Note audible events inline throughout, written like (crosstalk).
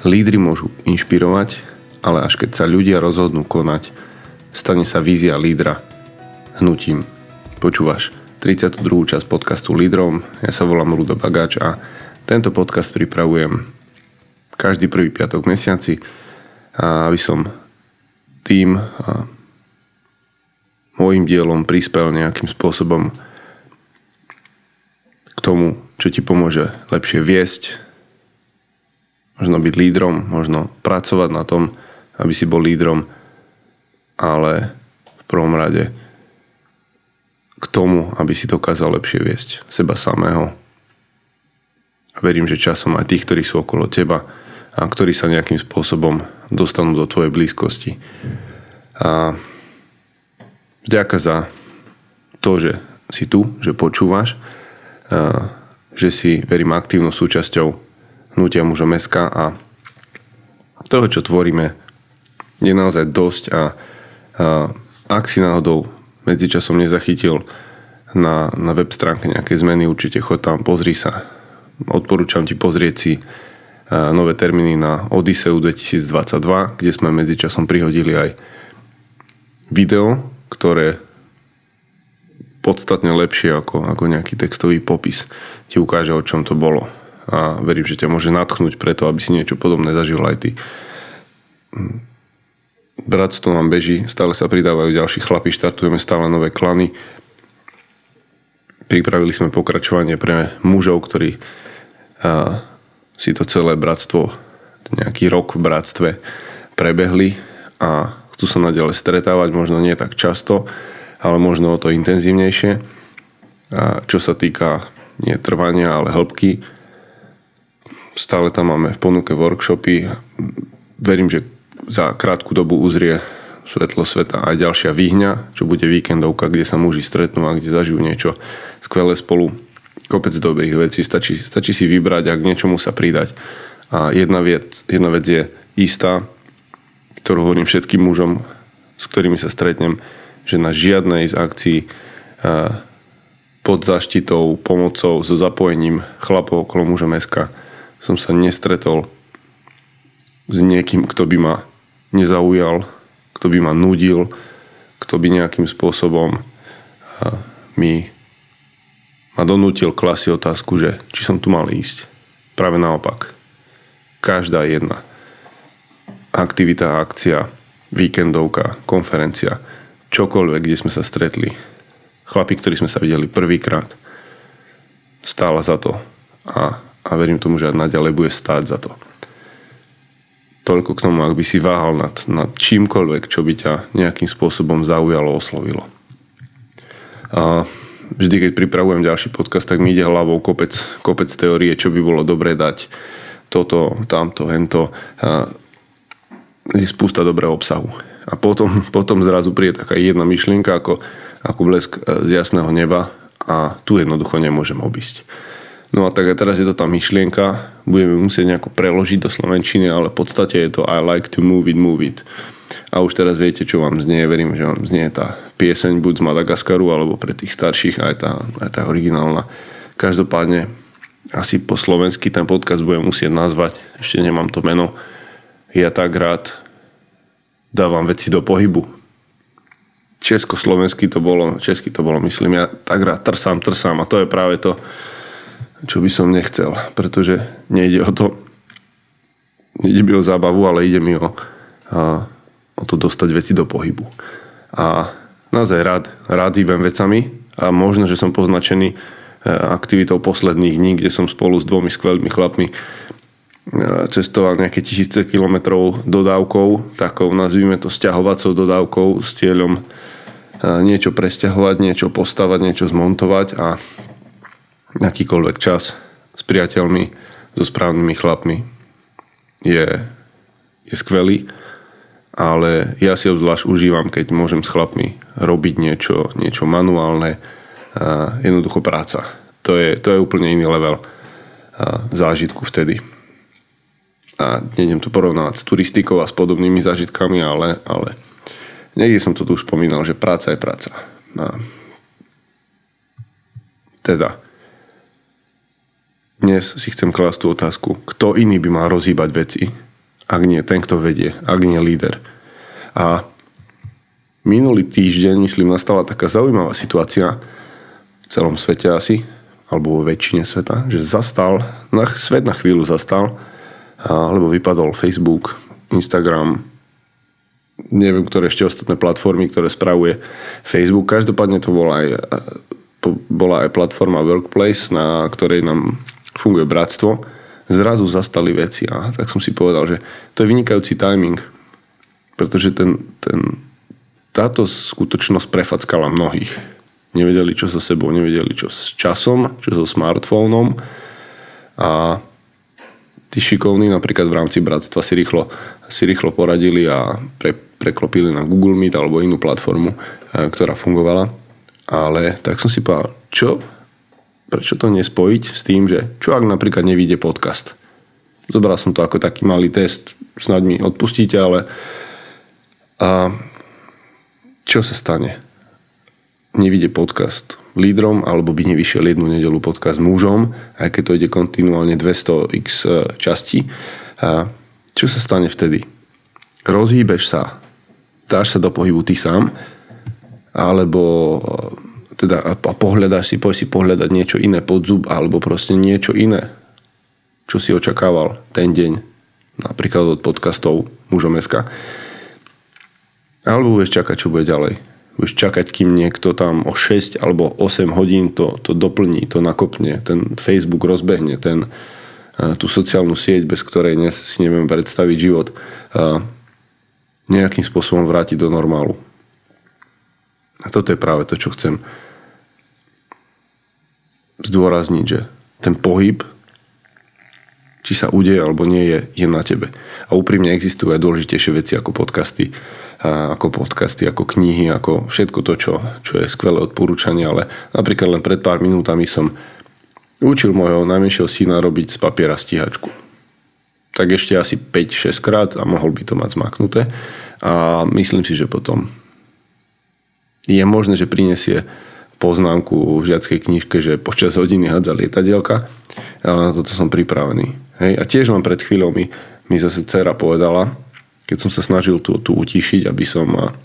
Lídry môžu inšpirovať, ale až keď sa ľudia rozhodnú konať, stane sa vízia lídra hnutím. Počúvaš 32. časť podcastu Lídrom, ja sa volám Rudo Bagáč a tento podcast pripravujem každý prvý piatok v mesiaci, aby som tým môjim dielom prispel nejakým spôsobom k tomu, čo ti pomôže lepšie viesť, možno byť lídrom, možno pracovať na tom, aby si bol lídrom, ale v prvom rade k tomu, aby si dokázal lepšie viesť seba samého. A verím, že časom aj tých, ktorí sú okolo teba a ktorí sa nejakým spôsobom dostanú do tvojej blízkosti. A vďaka za to, že si tu, že počúvaš, že si, verím, aktívnou súčasťou hnutia mužom SK a toho, čo tvoríme, je naozaj dosť a, a ak si náhodou medzičasom nezachytil na, na web stránke nejaké zmeny, určite chod tam, pozri sa. Odporúčam ti pozrieť si nové termíny na Odiseu 2022, kde sme medzičasom prihodili aj video, ktoré podstatne lepšie ako, ako nejaký textový popis ti ukáže, o čom to bolo a verím, že ťa môže natchnúť preto, aby si niečo podobné zažil aj ty. Bratstvo nám beží, stále sa pridávajú ďalší chlapi, štartujeme stále nové klany. Pripravili sme pokračovanie pre mužov, ktorí a, si to celé bratstvo, nejaký rok v bratstve prebehli a chcú sa naďalej stretávať, možno nie tak často, ale možno o to intenzívnejšie. A čo sa týka nie trvania, ale hĺbky, Stále tam máme v ponuke workshopy. Verím, že za krátku dobu uzrie svetlo sveta aj ďalšia výhňa, čo bude víkendovka, kde sa muži stretnú a kde zažijú niečo skvelé spolu. Kopec dobrých vecí, stačí, stačí si vybrať a k niečomu sa pridať. A jedna vec, jedna vec je istá, ktorú hovorím všetkým mužom, s ktorými sa stretnem, že na žiadnej z akcií pod zaštitou, pomocou, so zapojením chlapov okolo mužom SK som sa nestretol s niekým, kto by ma nezaujal, kto by ma nudil, kto by nejakým spôsobom mi ma donútil klasi otázku, že či som tu mal ísť. Práve naopak. Každá jedna aktivita, akcia, víkendovka, konferencia, čokoľvek, kde sme sa stretli, chlapi, ktorí sme sa videli prvýkrát, stála za to. A a verím tomu, že naďalej bude stáť za to. Toľko k tomu, ak by si váhal nad, nad čímkoľvek, čo by ťa nejakým spôsobom zaujalo, oslovilo. A vždy, keď pripravujem ďalší podcast, tak mi ide hlavou kopec, kopec teórie, čo by bolo dobre dať toto, tamto, hento. A je spústa dobrého obsahu. A potom, (laughs) potom zrazu príde taká jedna myšlienka ako, ako blesk z jasného neba a tu jednoducho nemôžem obísť. No a tak a teraz je to tá myšlienka, budeme musieť nejako preložiť do slovenčiny, ale v podstate je to I like to move it, move it. A už teraz viete, čo vám znie, verím, že vám znie tá pieseň buď z Madagaskaru, alebo pre tých starších aj tá, aj tá originálna. Každopádne asi po slovensky ten podcast budem musieť nazvať, ešte nemám to meno. Ja tak rád dávam veci do pohybu. Československy to bolo, česky to bolo, myslím, ja tak rád trsám, trsám a to je práve to, čo by som nechcel, pretože nejde o to, nejde mi o zábavu, ale ide mi o, a, o to dostať veci do pohybu. A naozaj rád, rád hýbem vecami a možno, že som poznačený e, aktivitou posledných dní, kde som spolu s dvomi skvelými chlapmi e, cestoval nejaké tisíce kilometrov dodávkou, takou nazvime to sťahovacou dodávkou s cieľom e, niečo presťahovať, niečo postavať, niečo zmontovať a akýkoľvek čas s priateľmi, so správnymi chlapmi je, je skvelý, ale ja si obzvlášť užívam, keď môžem s chlapmi robiť niečo, niečo manuálne, a jednoducho práca. To je, to je úplne iný level a zážitku vtedy. A nejdem to porovnávať s turistikou a s podobnými zážitkami, ale, ale niekde som to tu už spomínal, že práca je práca. A teda, dnes si chcem klásť tú otázku, kto iný by mal rozhýbať veci ak nie ten, kto vedie, ak nie líder. A minulý týždeň, myslím, nastala taká zaujímavá situácia v celom svete asi, alebo vo väčšine sveta, že zastal, na, svet na chvíľu zastal, alebo vypadol Facebook, Instagram, neviem, ktoré ešte ostatné platformy, ktoré spravuje Facebook. Každopádne to bola aj, bola aj platforma Workplace, na ktorej nám funguje bratstvo. Zrazu zastali veci a tak som si povedal, že to je vynikajúci timing, pretože ten, ten, táto skutočnosť prefackala mnohých. Nevedeli, čo so sebou, nevedeli, čo s časom, čo so smartfónom a tí šikovní napríklad v rámci bratstva si rýchlo, si rýchlo poradili a pre, preklopili na Google Meet alebo inú platformu, eh, ktorá fungovala. Ale tak som si povedal, čo? Prečo to nespojiť s tým, že čo ak napríklad nevíde podcast? Zobral som to ako taký malý test, snad mi odpustíte, ale a čo sa stane? Nevíde podcast lídrom, alebo by nevyšiel jednu nedelu podcast mužom, aj keď to ide kontinuálne 200x eh, častí. A čo sa stane vtedy? Rozhýbeš sa dáš sa do pohybu ty sám, alebo teda a pohľadáš si, poď si pohľadať niečo iné pod zub, alebo proste niečo iné, čo si očakával ten deň, napríklad od podcastov mužom SK. Alebo budeš čakať, čo bude ďalej. Budeš čakať, kým niekto tam o 6 alebo 8 hodín to, to doplní, to nakopne, ten Facebook rozbehne, ten, tú sociálnu sieť, bez ktorej dnes si neviem predstaviť život nejakým spôsobom vrátiť do normálu. A toto je práve to, čo chcem zdôrazniť, že ten pohyb, či sa udeje alebo nie je, je na tebe. A úprimne existujú aj dôležitejšie veci ako podcasty, ako podcasty, ako knihy, ako všetko to, čo, čo je skvelé odporúčanie, ale napríklad len pred pár minútami som učil môjho najmenšieho syna robiť z papiera stíhačku tak ešte asi 5-6 krát a mohol by to mať zmaknuté. A myslím si, že potom je možné, že prinesie poznámku v žiackej knižke, že počas hodiny hadza lietadielka. Ale na toto som pripravený. Hej? A tiež len pred chvíľou mi, mi zase dcera povedala, keď som sa snažil tu, tu utišiť, aby som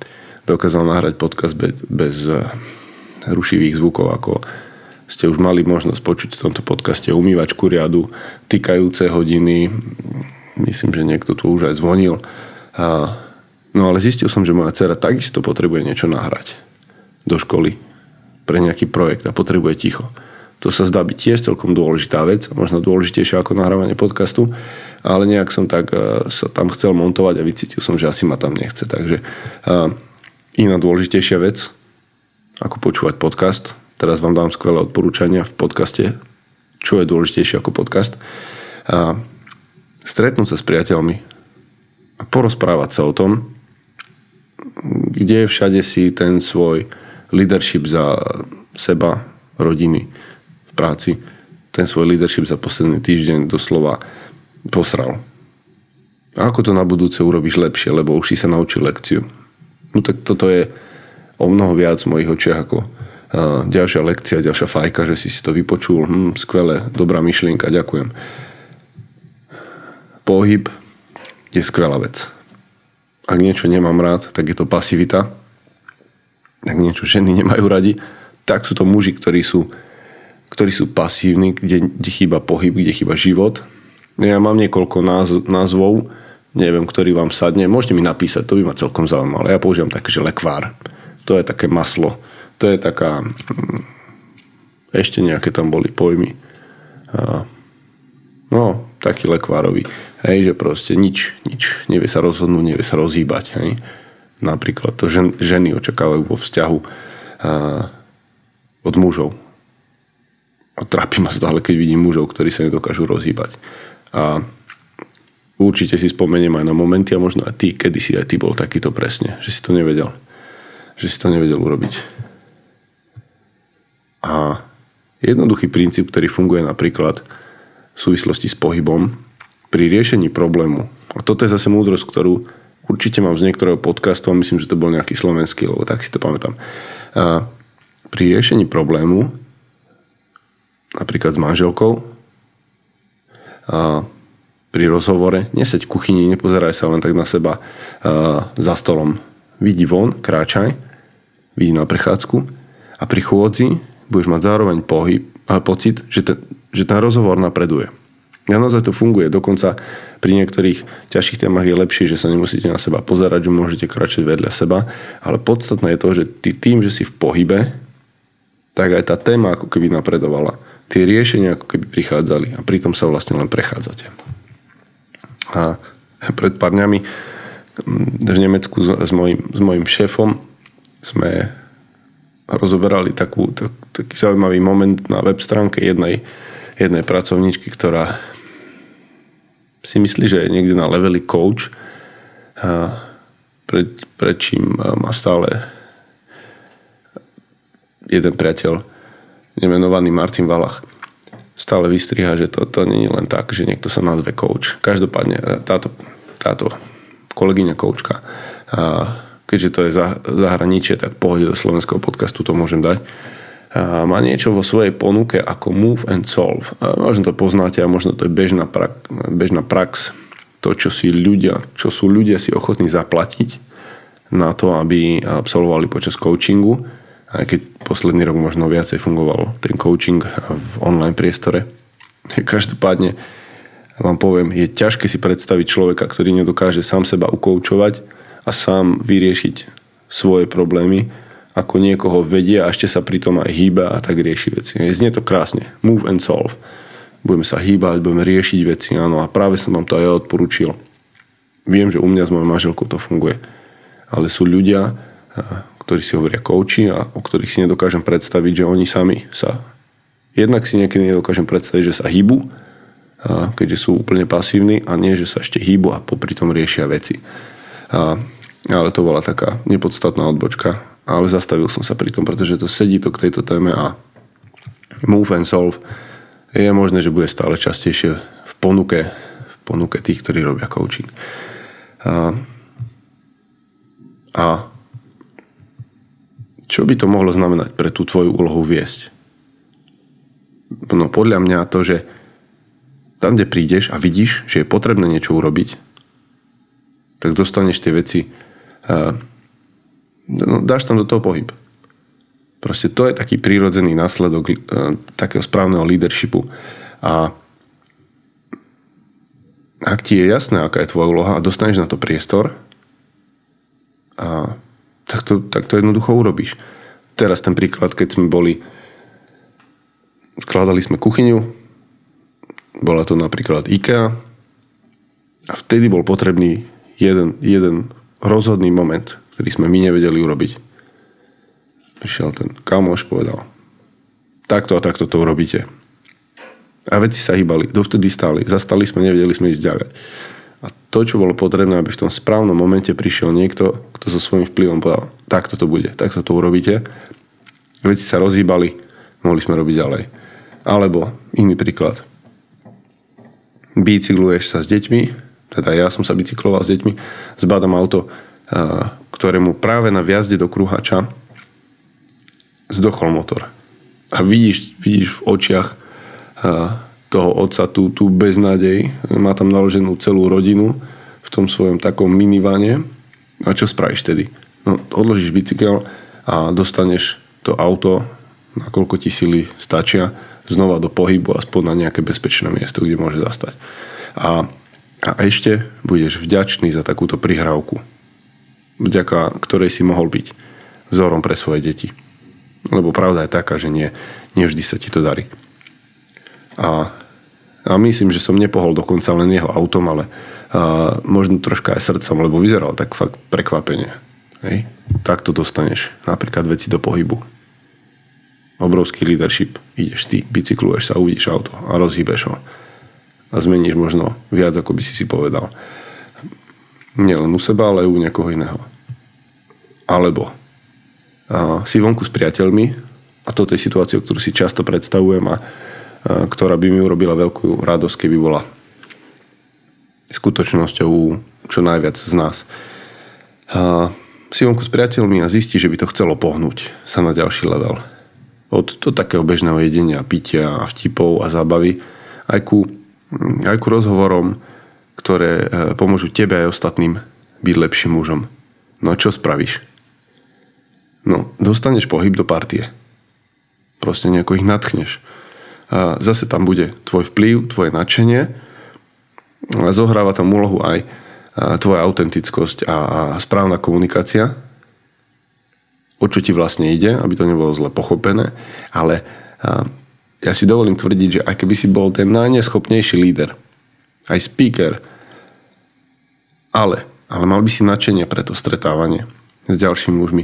dokázal nahrať podcast bez, bez rušivých zvukov, ako ste už mali možnosť počuť v tomto podcaste umývačku riadu, týkajúce hodiny, myslím, že niekto tu už aj zvonil. A, no ale zistil som, že moja dcera takisto potrebuje niečo nahrať do školy pre nejaký projekt a potrebuje ticho. To sa zdá byť tiež celkom dôležitá vec, možno dôležitejšia ako nahrávanie podcastu, ale nejak som tak uh, sa tam chcel montovať a vycítil som, že asi ma tam nechce. Takže uh, iná dôležitejšia vec, ako počúvať podcast, Teraz vám dám skvelé odporúčania v podcaste, čo je dôležitejšie ako podcast. A stretnúť sa s priateľmi a porozprávať sa o tom, kde všade si ten svoj leadership za seba, rodiny, v práci, ten svoj leadership za posledný týždeň doslova posral. A ako to na budúce urobíš lepšie, lebo už si sa naučil lekciu. No tak toto je o mnoho viac v mojich očiach ako ďalšia lekcia, ďalšia fajka, že si si to vypočul. Hm, skvelé, dobrá myšlienka, ďakujem. Pohyb je skvelá vec. Ak niečo nemám rád, tak je to pasivita. Ak niečo ženy nemajú radi, tak sú to muži, ktorí sú, ktorí sú pasívni, kde, kde chýba pohyb, kde chýba život. Ja mám niekoľko náz- názvov, neviem, ktorý vám sadne. Môžete mi napísať, to by ma celkom zaujímalo. Ja používam také, že lekvár. To je také maslo to je taká... Mm, ešte nejaké tam boli pojmy. No, taký lekvárový. Hej, že proste nič, nič. Nevie sa rozhodnúť, nevie sa rozhýbať. Hej. Napríklad to žen, ženy očakávajú vo vzťahu a, od mužov. A trápi ma stále, keď vidím mužov, ktorí sa nedokážu rozhýbať. A určite si spomeniem aj na momenty a možno aj ty, kedy si aj ty bol takýto presne, že si to nevedel. Že si to nevedel urobiť. A jednoduchý princíp, ktorý funguje napríklad v súvislosti s pohybom pri riešení problému. A toto je zase múdrosť, ktorú určite mám z niektorého podcastu a myslím, že to bol nejaký slovenský, lebo tak si to pamätám. A pri riešení problému napríklad s manželkou a pri rozhovore, neseď v kuchyni, nepozeraj sa len tak na seba uh, za stolom. Vidí von, kráčaj, vidí na prechádzku a pri chôdzi budeš mať zároveň pohyb a pocit, že ten, že ten rozhovor napreduje. A naozaj to funguje. Dokonca pri niektorých ťažších témach je lepšie, že sa nemusíte na seba pozerať, že môžete kračať vedľa seba. Ale podstatné je to, že ty tým, že si v pohybe, tak aj tá téma ako keby napredovala. Tie riešenia ako keby prichádzali a pritom sa vlastne len prechádzate. A pred pár dňami mm, v Nemecku s, mojim, s mojim šéfom sme rozoberali takú, tak, taký zaujímavý moment na web stránke jednej, jednej pracovníčky, ktorá si myslí, že je niekde na leveli coach, pred, pred čím má stále jeden priateľ, nemenovaný Martin Valach, stále vystriha, že to, to nie je len tak, že niekto sa nazve coach. Každopádne e, táto, táto kolegyňa koučka, keďže to je za, zahraničie, tak pohode do slovenského podcastu to môžem dať, má niečo vo svojej ponuke ako move and solve. Možno to poznáte a možno to je bežná, prak, bežná prax. To, čo si ľudia, čo sú ľudia si ochotní zaplatiť na to, aby absolvovali počas coachingu. Aj keď posledný rok možno viacej fungoval ten coaching v online priestore. Každopádne vám poviem, je ťažké si predstaviť človeka, ktorý nedokáže sám seba ukoučovať a sám vyriešiť svoje problémy ako niekoho vedie a ešte sa pritom aj hýba a tak rieši veci. Znie to krásne. Move and solve. Budeme sa hýbať, budeme riešiť veci, áno. A práve som vám to aj ja odporúčil. Viem, že u mňa s mojou manželkou to funguje. Ale sú ľudia, ktorí si hovoria kouči a o ktorých si nedokážem predstaviť, že oni sami sa... Jednak si niekedy nedokážem predstaviť, že sa hýbu, keďže sú úplne pasívni a nie, že sa ešte hýbu a popri tom riešia veci. A, ale to bola taká nepodstatná odbočka ale zastavil som sa pri tom, pretože to sedí to k tejto téme a move and solve je možné, že bude stále častejšie v ponuke, v ponuke tých, ktorí robia coaching. A, a čo by to mohlo znamenať pre tú tvoju úlohu viesť? No podľa mňa to, že tam, kde prídeš a vidíš, že je potrebné niečo urobiť, tak dostaneš tie veci no, dáš tam do toho pohyb. Proste to je taký prírodzený následok e, takého správneho leadershipu. A ak ti je jasné, aká je tvoja úloha a dostaneš na to priestor, a tak, to, tak to jednoducho urobíš. Teraz ten príklad, keď sme boli skladali sme kuchyňu, bola to napríklad IKEA a vtedy bol potrebný jeden, jeden rozhodný moment, ktorý sme my nevedeli urobiť. Prišiel ten kamoš, povedal, takto a takto to urobíte. A veci sa hýbali, dovtedy stáli, zastali sme, nevedeli sme ísť ďalej. A to, čo bolo potrebné, aby v tom správnom momente prišiel niekto, kto so svojím vplyvom povedal, takto to bude, takto to urobíte. Veci sa rozhýbali, mohli sme robiť ďalej. Alebo iný príklad. Bicykluješ sa s deťmi, teda ja som sa bicykloval s deťmi, zbadám auto, ktorému práve na viazde do kruhača zdochol motor. A vidíš, vidíš v očiach toho otca tú, tú beznádej. Má tam naloženú celú rodinu v tom svojom takom minivane. A čo spravíš tedy? No, odložíš bicykel a dostaneš to auto, nakoľko ti sily stačia, znova do pohybu, aspoň na nejaké bezpečné miesto, kde môže zastať. A, a ešte budeš vďačný za takúto prihrávku vďaka ktorej si mohol byť vzorom pre svoje deti. Lebo pravda je taká, že nie, nevždy sa ti to darí. A, a myslím, že som nepohol dokonca len jeho autom, ale a, možno troška aj srdcom, lebo vyzeral tak fakt prekvapenie. Hej? Tak to dostaneš napríklad veci do pohybu. Obrovský leadership. Ideš ty, bicykluješ sa, uvidíš auto a rozhýbeš ho. A zmeníš možno viac, ako by si si povedal. Nielen u seba, ale u niekoho iného. Alebo a, si vonku s priateľmi a toto je situácia, ktorú si často predstavujem a, a ktorá by mi urobila veľkú radosť, keby bola skutočnosťou čo najviac z nás. A, si vonku s priateľmi a zistí, že by to chcelo pohnúť sa na ďalší level. Od to takého bežného jedenia, pitia a vtipov a zábavy aj ku, aj ku rozhovorom, ktoré e, pomôžu tebe aj ostatným byť lepším mužom. No a čo spravíš? No, dostaneš pohyb do partie. Proste nejako ich natchneš. A zase tam bude tvoj vplyv, tvoje nadšenie. A zohráva tam úlohu aj tvoja autentickosť a správna komunikácia. O čo ti vlastne ide, aby to nebolo zle pochopené. Ale ja si dovolím tvrdiť, že aj keby si bol ten najneschopnejší líder, aj speaker, ale, ale mal by si nadšenie pre to stretávanie s ďalšími mužmi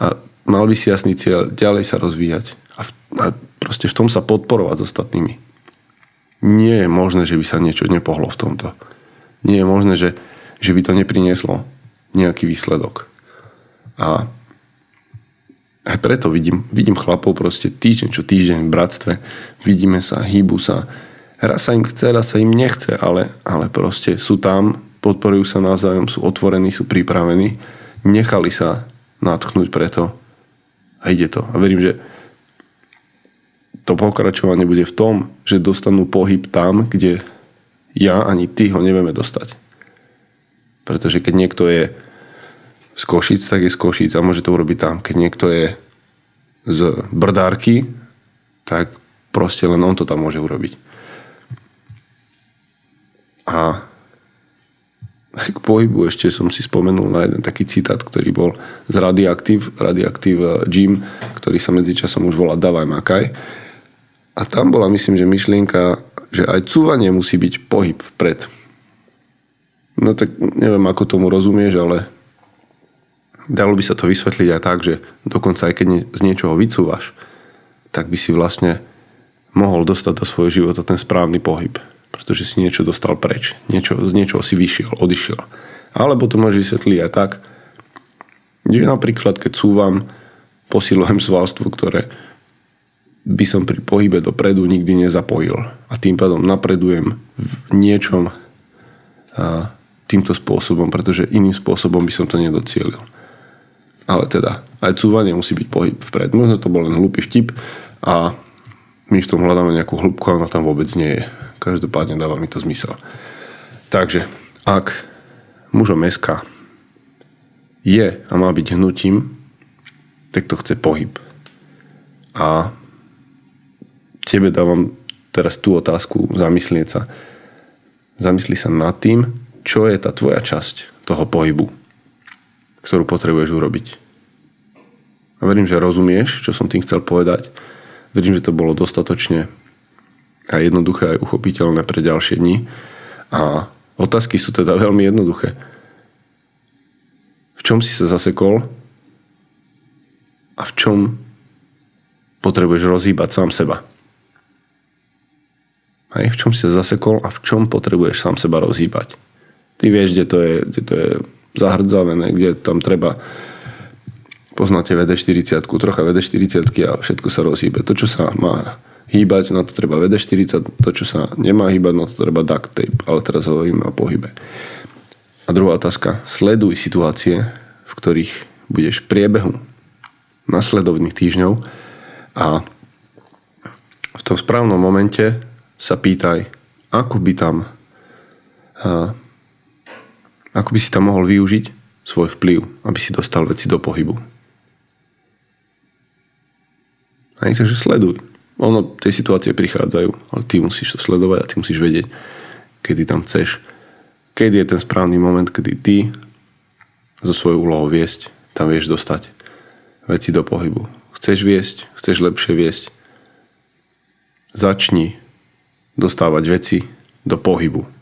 a mal by si jasný cieľ ďalej sa rozvíjať a, v, a proste v tom sa podporovať s ostatnými. Nie je možné, že by sa niečo nepohlo v tomto. Nie je možné, že, že by to neprinieslo nejaký výsledok. A aj preto vidím, vidím chlapov proste týždeň čo týždeň v bratstve. Vidíme sa, hýbu sa. Raz sa im chce, raz sa im nechce, ale, ale proste sú tam, podporujú sa navzájom, sú otvorení, sú pripravení, nechali sa natchnúť preto a ide to. A verím, že to pokračovanie bude v tom, že dostanú pohyb tam, kde ja ani ty ho nevieme dostať. Pretože keď niekto je z Košic, tak je z Košic a môže to urobiť tam. Keď niekto je z Brdárky, tak proste len on to tam môže urobiť. A k pohybu ešte som si spomenul na jeden taký citát, ktorý bol z Radioactive, Radioactive Gym, ktorý sa medzičasom už volá Davaj Makaj. A tam bola, myslím, že myšlienka, že aj cúvanie musí byť pohyb vpred. No tak neviem, ako tomu rozumieš, ale dalo by sa to vysvetliť aj tak, že dokonca aj keď z niečoho vycúvaš, tak by si vlastne mohol dostať do svojho života ten správny pohyb pretože si niečo dostal preč. Niečo, z niečoho si vyšiel, odišiel. Alebo to môže vysvetliť aj tak, že napríklad keď súvam, posilujem svalstvo, ktoré by som pri pohybe dopredu nikdy nezapojil. A tým pádom napredujem v niečom a týmto spôsobom, pretože iným spôsobom by som to nedocielil. Ale teda, aj cúvanie musí byť pohyb vpred. Možno to bol len hlupý vtip a my v tom hľadáme nejakú hĺbku, ale tam vôbec nie je. Každopádne dáva mi to zmysel. Takže, ak mužom SK je a má byť hnutím, tak to chce pohyb. A tebe dávam teraz tú otázku zamyslieť sa. Zamysli sa nad tým, čo je tá tvoja časť toho pohybu, ktorú potrebuješ urobiť. A verím, že rozumieš, čo som tým chcel povedať. Verím, že to bolo dostatočne a jednoduché aj uchopiteľné pre ďalšie dni. A otázky sú teda veľmi jednoduché. V čom si sa zasekol a v čom potrebuješ rozhýbať sám seba. Hej, v čom si sa zasekol a v čom potrebuješ sám seba rozhýbať. Ty vieš, kde to je, kde to je zahrdzavené, kde tam treba poznáte VD40, trocha VD40 a všetko sa rozhýbe. To, čo sa má hýbať, na to treba VD40, to, čo sa nemá hýbať, na to treba duct tape, ale teraz hovoríme o pohybe. A druhá otázka. Sleduj situácie, v ktorých budeš v priebehu nasledovných týždňov a v tom správnom momente sa pýtaj, ako by tam a, ako by si tam mohol využiť svoj vplyv, aby si dostal veci do pohybu. Aj, takže sleduj. Ono, tie situácie prichádzajú, ale ty musíš to sledovať a ty musíš vedieť, kedy tam chceš. Kedy je ten správny moment, kedy ty zo svojou úlohou viesť, tam vieš dostať veci do pohybu. Chceš viesť, chceš lepšie viesť, začni dostávať veci do pohybu